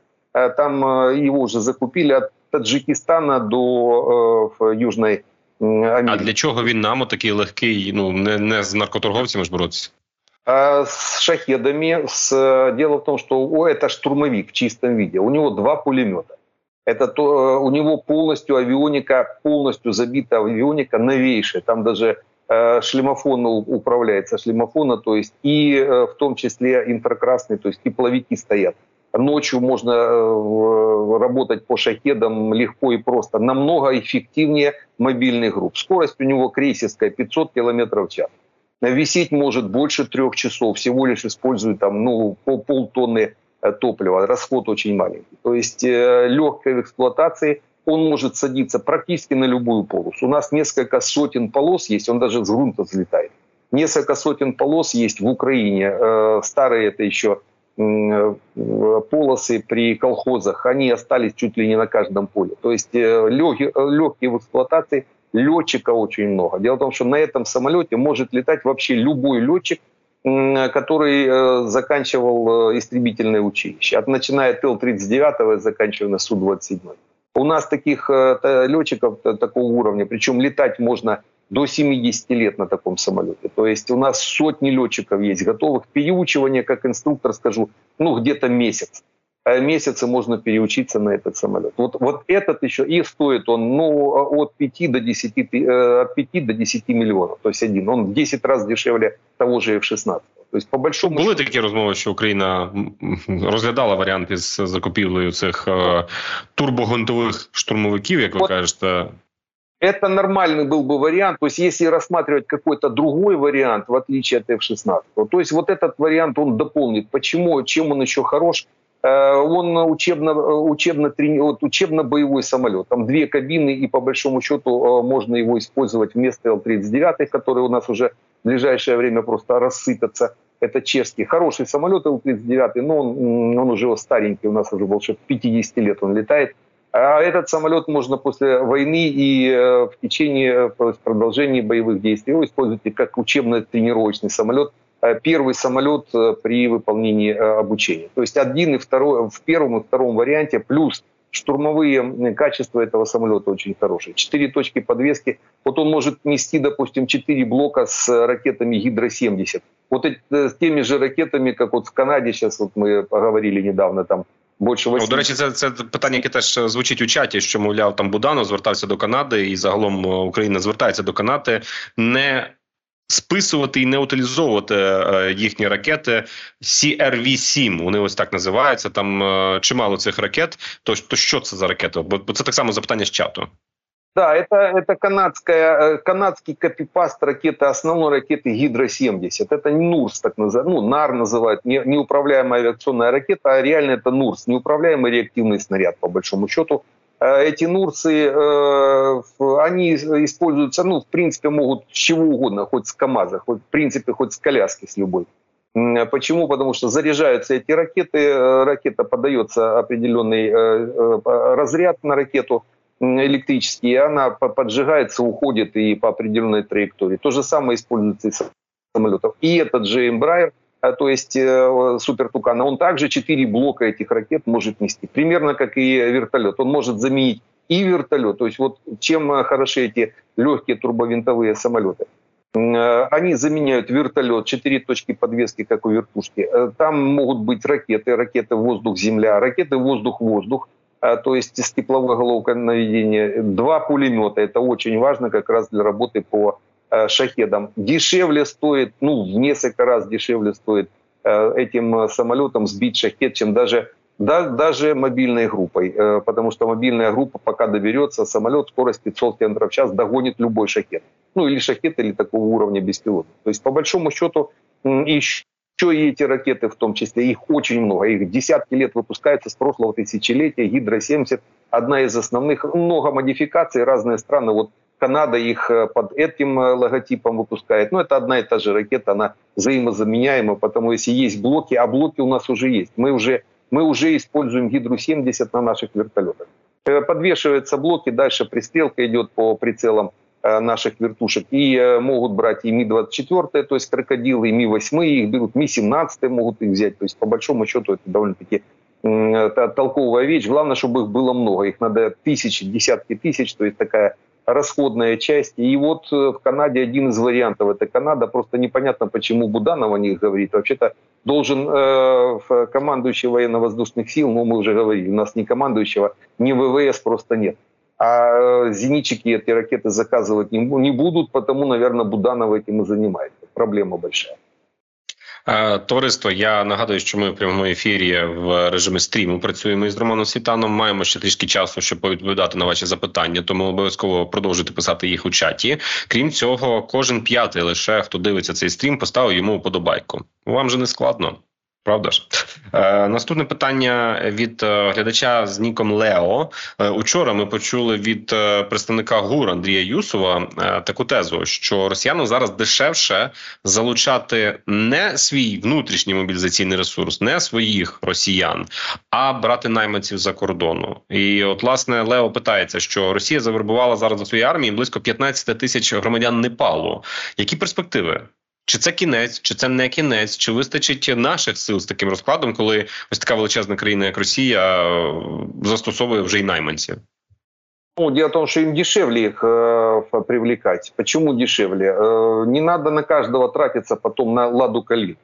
Там его уже закупили от Таджикистана до Южной Америки. А для чого він нам такий легкий, ну не, не з наркоторговцями ж боротися? с шахедами. С... Дело в том, что о, это штурмовик в чистом виде. У него два пулемета. Это то, у него полностью авионика, полностью забита авионика новейшая. Там даже э, шлемофон управляется шлемофона, то есть и э, в том числе инфракрасные, то есть тепловики стоят. Ночью можно э, работать по шахедам легко и просто. Намного эффективнее мобильных групп. Скорость у него крейсерская 500 км в час. Висеть может больше трех часов, всего лишь использует там, ну, полтонны э, топлива. Расход очень маленький. То есть легкой в эксплуатации он может садиться практически на любую полосу. У нас несколько сотен полос есть, он даже с грунта взлетает. Несколько сотен полос есть в Украине. Э, старые это еще Э, полосы при колхозах, они остались чуть ли не на каждом поле. То есть э, легкие, легкие в эксплуатации, летчика очень много. Дело в том, что на этом самолете может летать вообще любой летчик, который заканчивал истребительное училище. От начиная от Ил-39 и заканчивая на Су-27. У нас таких летчиков такого уровня, причем летать можно до 70 лет на таком самолете. То есть у нас сотни летчиков есть, готовых переучивания, как инструктор скажу, ну где-то месяц. А месяцы можно переучиться на этот самолет. Вот, вот этот еще, и стоит он ну, от 5 до 10, э, от 5 до 10 миллионов, то есть один. Он в 10 раз дешевле того же F-16. То есть, по большому були такі розмови, що Україна розглядала варіант із закупівлею цих е, турбогонтових штурмовиків, як ви кажете. это нормальный был бы вариант. То есть если рассматривать какой-то другой вариант, в отличие от F-16, то есть вот этот вариант он дополнит. Почему? Чем он еще хорош? Э, он учебно, учебно, вот учебно-боевой самолет. Там две кабины, и по большому счету э, можно его использовать вместо Л-39, который у нас уже в ближайшее время просто рассыпется. Это чешский. Хороший самолет Л-39, но он, он уже старенький, у нас уже больше 50 лет он летает. А этот самолет можно после войны и э, в течение э, продолжения боевых действий его использовать как учебно-тренировочный самолет. Э, первый самолет при выполнении обучения. То есть один и второй, в первом и втором варианте плюс штурмовые качества этого самолета очень хорошие. Четыре точки подвески. Вот он может нести, допустим, четыре блока с ракетами Гидро-70. Вот с теми же ракетами, как вот в Канаде, сейчас вот мы поговорили недавно, там Більше ну, до речі, це це питання, яке теж звучить у чаті, що мовляв там Буданов звертався до Канади, і загалом е, Україна звертається до Канади не списувати і не утилізовувати е, їхні ракети CRV-7, Вони ось так називаються. Там е, чимало цих ракет. То то що це за ракети? Бо, бо це так само запитання з чату. Да, это, это канадская, э, канадский копипаст ракеты, основной ракеты Гидро-70. Это не НУРС, так называют, ну, НАР называют, не, неуправляемая авиационная ракета, а реально это НУРС, неуправляемый реактивный снаряд, по большому счету. Э, эти НУРСы, э, они используются, ну, в принципе, могут чего угодно, хоть с КАМАЗа, хоть, в принципе, хоть с коляски с любой. Почему? Потому что заряжаются эти ракеты, ракета подается определенный разряд на ракету, электрический, и она поджигается, уходит и по определенной траектории. То же самое используется и самолетов. И этот же Embraer, то есть э, Супер Тукана, он также 4 блока этих ракет может нести. Примерно как и вертолет. Он может заменить и вертолет. То есть вот чем э, хороши эти легкие турбовинтовые самолеты. Э, они заменяют вертолет, четыре точки подвески, как у вертушки. Там могут быть ракеты, ракеты воздух-земля, ракеты воздух-воздух. А, то есть с тепловой головкой наведения, два пулемета. Это очень важно как раз для работы по э, шахедам. Дешевле стоит, ну, в несколько раз дешевле стоит э, этим э, самолетом сбить шахед, чем даже да, даже мобильной группой, потому что мобильная группа, пока доберется, самолет скорость 500 км в час догонит любой шахет. Ну или шахет, или такого уровня беспилотник. То есть по большому счету еще и эти ракеты в том числе, их очень много, их десятки лет выпускаются с прошлого тысячелетия, Гидро-70, одна из основных, много модификаций, разные страны, вот Канада их э, под этим э, логотипом выпускает, но это одна и та же ракета, она взаимозаменяема, потому если есть блоки, а блоки у нас уже есть, мы уже, мы уже используем Гидру-70 на наших вертолетах. Подвешиваются блоки, дальше пристрелка идет по прицелам наших вертушек. И могут брать и Ми-24, то есть крокодилы, и Ми-8, их берут, Ми-17 могут их взять. То есть по большому счету это довольно-таки толковая вещь. Главное, чтобы их было много. Их надо тысячи, десятки тысяч. То есть такая расходная часть. И вот э, в Канаде один из вариантов. Это Канада. Просто непонятно, почему Буданов о них говорит. Вообще-то должен э, командующий военно-воздушных сил, ну мы уже говорили, у нас ни командующего, ни ВВС просто нет. А э, зенитчики эти ракеты заказывать не, не будут, потому, наверное, Буданов этим и занимается. Проблема большая. Е, товариство, я нагадую, що ми в прямому ефірі в режимі стріму працюємо із Романом Світаном. Маємо ще трішки часу, щоб відповідати на ваші запитання. Тому обов'язково продовжуйте писати їх у чаті. Крім цього, кожен п'ятий лише хто дивиться цей стрім, поставив йому вподобайку. Вам же не складно. Правда ж, е, наступне питання від е, глядача з Ніком Лео. Е, учора ми почули від е, представника ГУР Андрія Юсова е, таку тезу, що росіянам зараз дешевше залучати не свій внутрішній мобілізаційний ресурс, не своїх росіян, а брати найманців за кордону. І от власне Лео питається, що Росія завербувала зараз до своєї армії близько 15 тисяч громадян Непалу. Які перспективи? Чи це кінець, чи це не кінець, чи вистачить наших сил з таким розкладом, коли ось така величезна країна, як Росія, застосовує вже й найманців? Ну, дело в том, что им дешевле их э, привлекать. Почему дешевле? Э, не надо на каждого тратиться потом на ладу калит.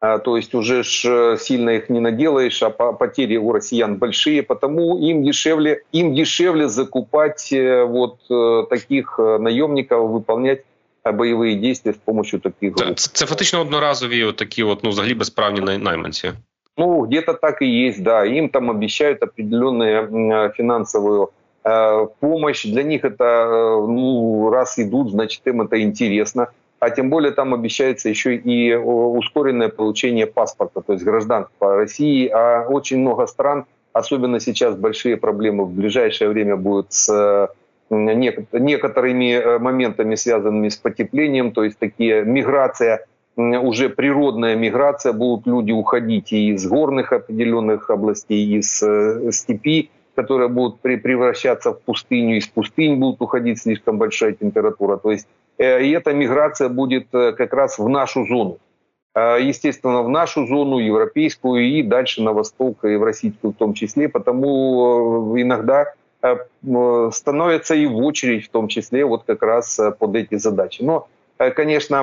Э, то есть уже ж э, сильно их не наделаешь, а потери у россиян большие, потому им дешевле, им дешевле закупать э, вот э, таких наемников, выполнять бойові дії з допомогою таких груп. Це, це фактично одноразові от такі от, ну, взагалі безправні найманці. Ну, где-то так и есть, да. Им там обещают определенную финансовую э, помощь. Для них это, э, ну, раз идут, значит, им это интересно. А тем более там обещается еще и ускоренное получение паспорта, то есть гражданства России. А очень много стран, особенно сейчас большие проблемы в ближайшее время будут с некоторыми э, моментами, связанными с потеплением, то есть такие миграция, уже природная миграция, будут люди уходить и из горных определенных областей, из э, степи, которые будут превращаться в пустыню, из пустынь будут уходить слишком большая температура. То есть э, и эта миграция будет как раз в нашу зону. Естественно, в нашу зону, европейскую и дальше на восток, и в российскую в том числе. Потому иногда становятся и в очередь, в том числе вот как раз э, под эти задачи. Но, э, конечно,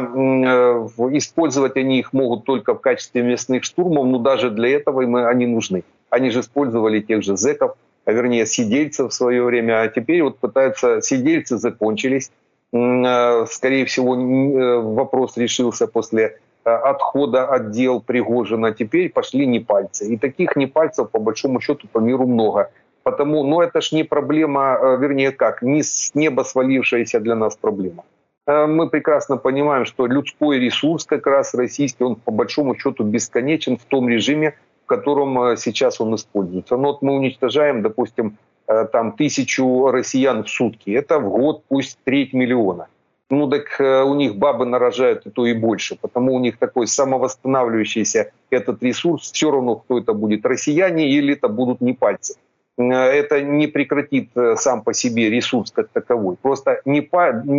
использовать они их могут только в качестве местных штурмов, но даже для этого им они нужны. Они же использовали тех же зеков, а вернее сидельцев в свое время, а теперь вот пытаются, сидельцы закончились. Скорее всего, вопрос решился после отхода от дел Пригожина. Теперь пошли непальцы. И таких непальцев, по большому счету, по миру много. Потому, ну это ж не проблема, э, вернее как, не с неба свалившаяся для нас проблема. Э, мы прекрасно понимаем, что людской ресурс как раз российский, он по большому счету бесконечен в том режиме, в котором э, сейчас он используется. Но вот мы уничтожаем, допустим, там тысячу россиян в сутки. Это в год пусть треть миллиона. Ну так у них бабы нарожают и то и больше, потому у них такой самовосстанавливающийся этот ресурс. Все равно, кто это будет, россияне или это будут не пальцы. Э, это не прекратит э, сам по себе ресурс как таковой. Просто не,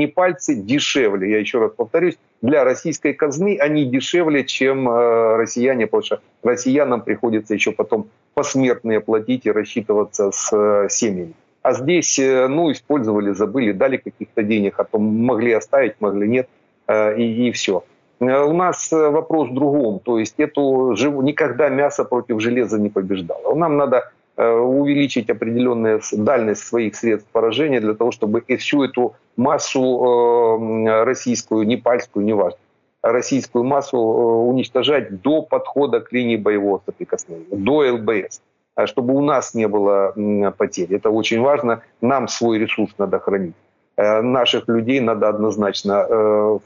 пальцы дешевле, я еще раз повторюсь, для российской казны они дешевле, чем э, россияне, потому что россиянам приходится еще потом посмертные платить и рассчитываться с семьями. А здесь, ну, использовали, забыли, дали каких-то денег, а то могли оставить, могли нет, и, и все. У нас вопрос в другом, то есть эту никогда мясо против железа не побеждало. Нам надо Э, увеличить определенную дальность своих средств поражения для того, чтобы всю эту массу э, российскую, непальскую, неважно, российскую массу э, уничтожать до подхода к линии боевого соприкосновения, до ЛБС, чтобы у нас не было потерь. Это очень важно. Нам свой ресурс надо хранить. Наших людей надо однозначно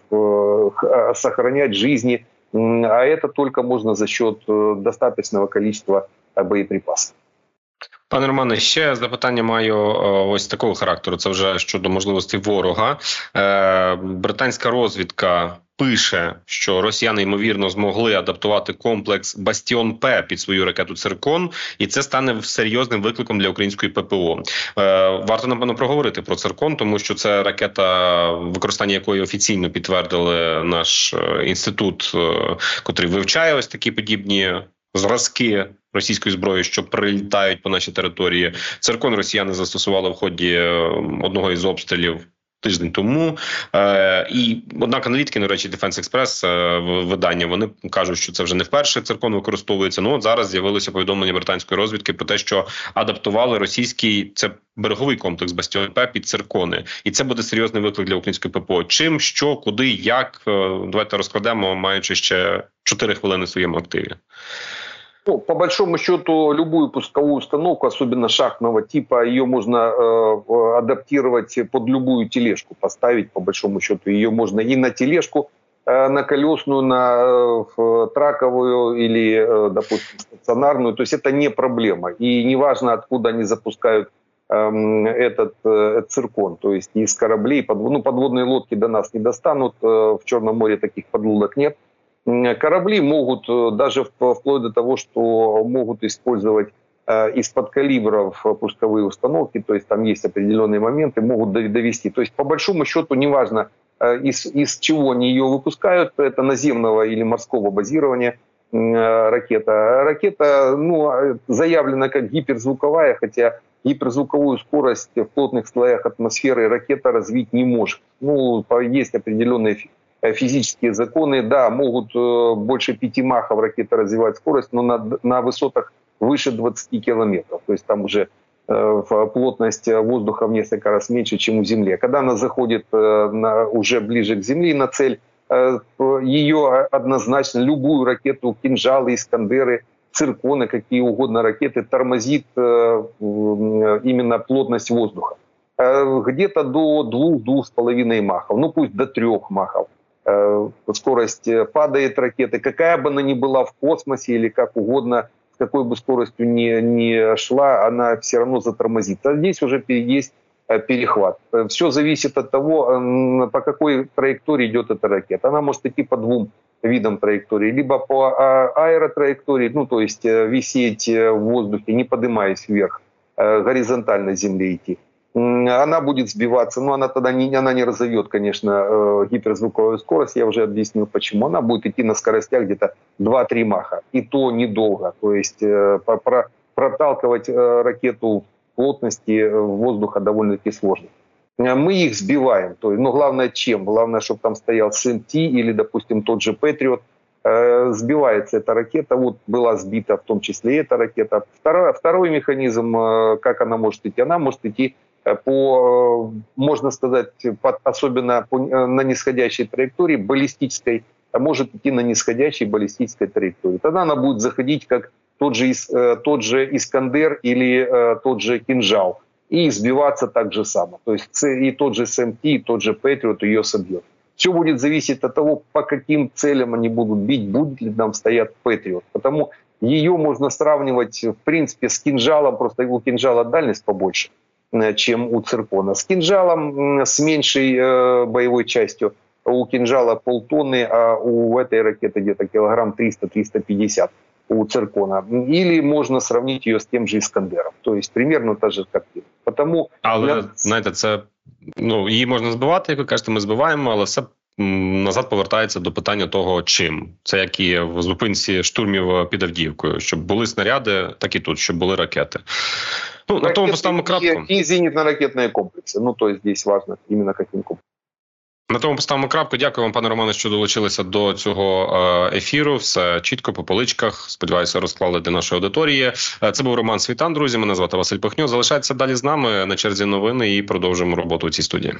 сохранять жизни, а это только можно за счет достаточного количества боеприпасов. Пане Романе, ще запитання маю е, ось такого характеру. Це вже щодо можливості ворога. Е, британська розвідка пише, що росіяни ймовірно змогли адаптувати комплекс Бастіон П під свою ракету Циркон, і це стане серйозним викликом для української ППО. Е, Варто напевно проговорити про циркон, тому що це ракета, використання якої офіційно підтвердили наш е, інститут, е, котрий вивчає ось такі подібні зразки російської зброї, що прилітають по нашій території. Циркон росіяни застосували в ході е, одного із обстрілів. Тиждень тому е, і однак аналітики, на речі, Defense Express е, видання вони кажуть, що це вже не вперше циркон використовується. Ну от зараз з'явилося повідомлення британської розвідки про те, що адаптували російський це береговий комплекс Бастіон П під циркони, і це буде серйозний виклик для української ППО. Чим що, куди, як е, давайте розкладемо, маючи ще 4 хвилини в своєму активі. Ну, по большому счету, любую пусковую установку, особенно шахтного типа, ее можно э, адаптировать под любую тележку, поставить, по большому счету. Ее можно и на тележку, э, на колесную, на э, траковую или, э, допустим, стационарную. То есть это не проблема. И неважно, откуда они запускают э, этот э, циркон. То есть из кораблей, под, ну, подводные лодки до нас не достанут. Э, в Черном море таких подлодок нет корабли могут э, даже вплоть до того, что могут использовать э, из-под калибров пусковые установки, то есть там есть определенные моменты, могут довести. То есть по большому счету неважно, э, из, из чего они ее выпускают, это наземного или морского базирования ракета. Ракета ну, заявлена как гиперзвуковая, хотя гиперзвуковую скорость в плотных слоях атмосферы ракета развить не может. Ну, есть определенные физические законы, да, могут э, больше пяти махов ракеты развивать скорость, но на, на высотах выше 20 километров. То есть там уже э, плотность воздуха в несколько раз меньше, чем у Земли. Когда она заходит на, уже ближе к Земле на цель, ее однозначно, любую ракету, кинжалы, искандеры, цирконы, какие угодно ракеты, тормозит именно плотность воздуха. Где-то до двух-двух с половиной махов, ну пусть до трех махов. Э, скорость э, падает ракеты, какая бы она ни была в космосе или как угодно, с какой бы скоростью ни, ни шла, она все равно затормозит. А здесь уже есть э, перехват. Все зависит от того, по какой траектории идет эта ракета. Она может идти по двум видам траектории. Либо по а, аэротраектории, ну то есть висеть в воздухе, не поднимаясь вверх, горизонтально Земле идти она будет сбиваться, но она тогда не, она не разовьет, конечно, э, гиперзвуковую скорость, я уже объяснил почему. Она будет идти на скоростях где-то 2-3 маха, и то недолго. То есть э, про, проталкивать э, ракету плотности воздуха довольно-таки сложно. Мы их сбиваем, то есть, но главное чем? Главное, чтобы там стоял СМТ или, допустим, тот же Патриот, сбивается эта ракета, вот была сбита в том числе эта ракета. Второй, второй механизм, как она может идти? Она может идти по, э, можно сказать, по, особенно по, э, на нисходящей траектории, баллистической, а может идти на нисходящей баллистической траектории. Тогда она будет заходить как тот же, тот же Искандер или тот же Кинжал и сбиваться так же само. То есть и тот же СМТ, и тот же Патриот ее собьет. Все будет зависеть от того, по каким целям они будут бить, будет ли там стоять Патриот. Потому ее можно сравнивать, в принципе, с кинжалом, просто у кинжала дальность побольше – Э, чем у циркона. С кинжалом с меньшей э, боевой частью. У кинжала полтонны, а у этой ракеты где-то килограмм 300-350 у циркона. Или можно сравнить ее с тем же Искандером. То есть примерно та же картина. Потому але для... знаєте, це ну її можна збивати, як ви кажете, ми збиваємо, але все назад повертається до питання того, чим це як і в зупинці штурмів під Авдіївкою, щоб були снаряди, так і тут, щоб були ракети. Ну на тому поставимо крапку. И зенітно-ракетні комплекси. Ну то здесь важно іменно каким комплексом. На тому поставимо крапку. Дякую вам, пане Романе, що долучилися до цього е, ефіру. Все чітко по поличках. Сподіваюся, розклали для нашої аудиторії. Е, це був Роман Світан. Друзі. Мене звати Василь Пихньо. Залишайтеся далі з нами на черзі новини і продовжимо роботу у цій студії.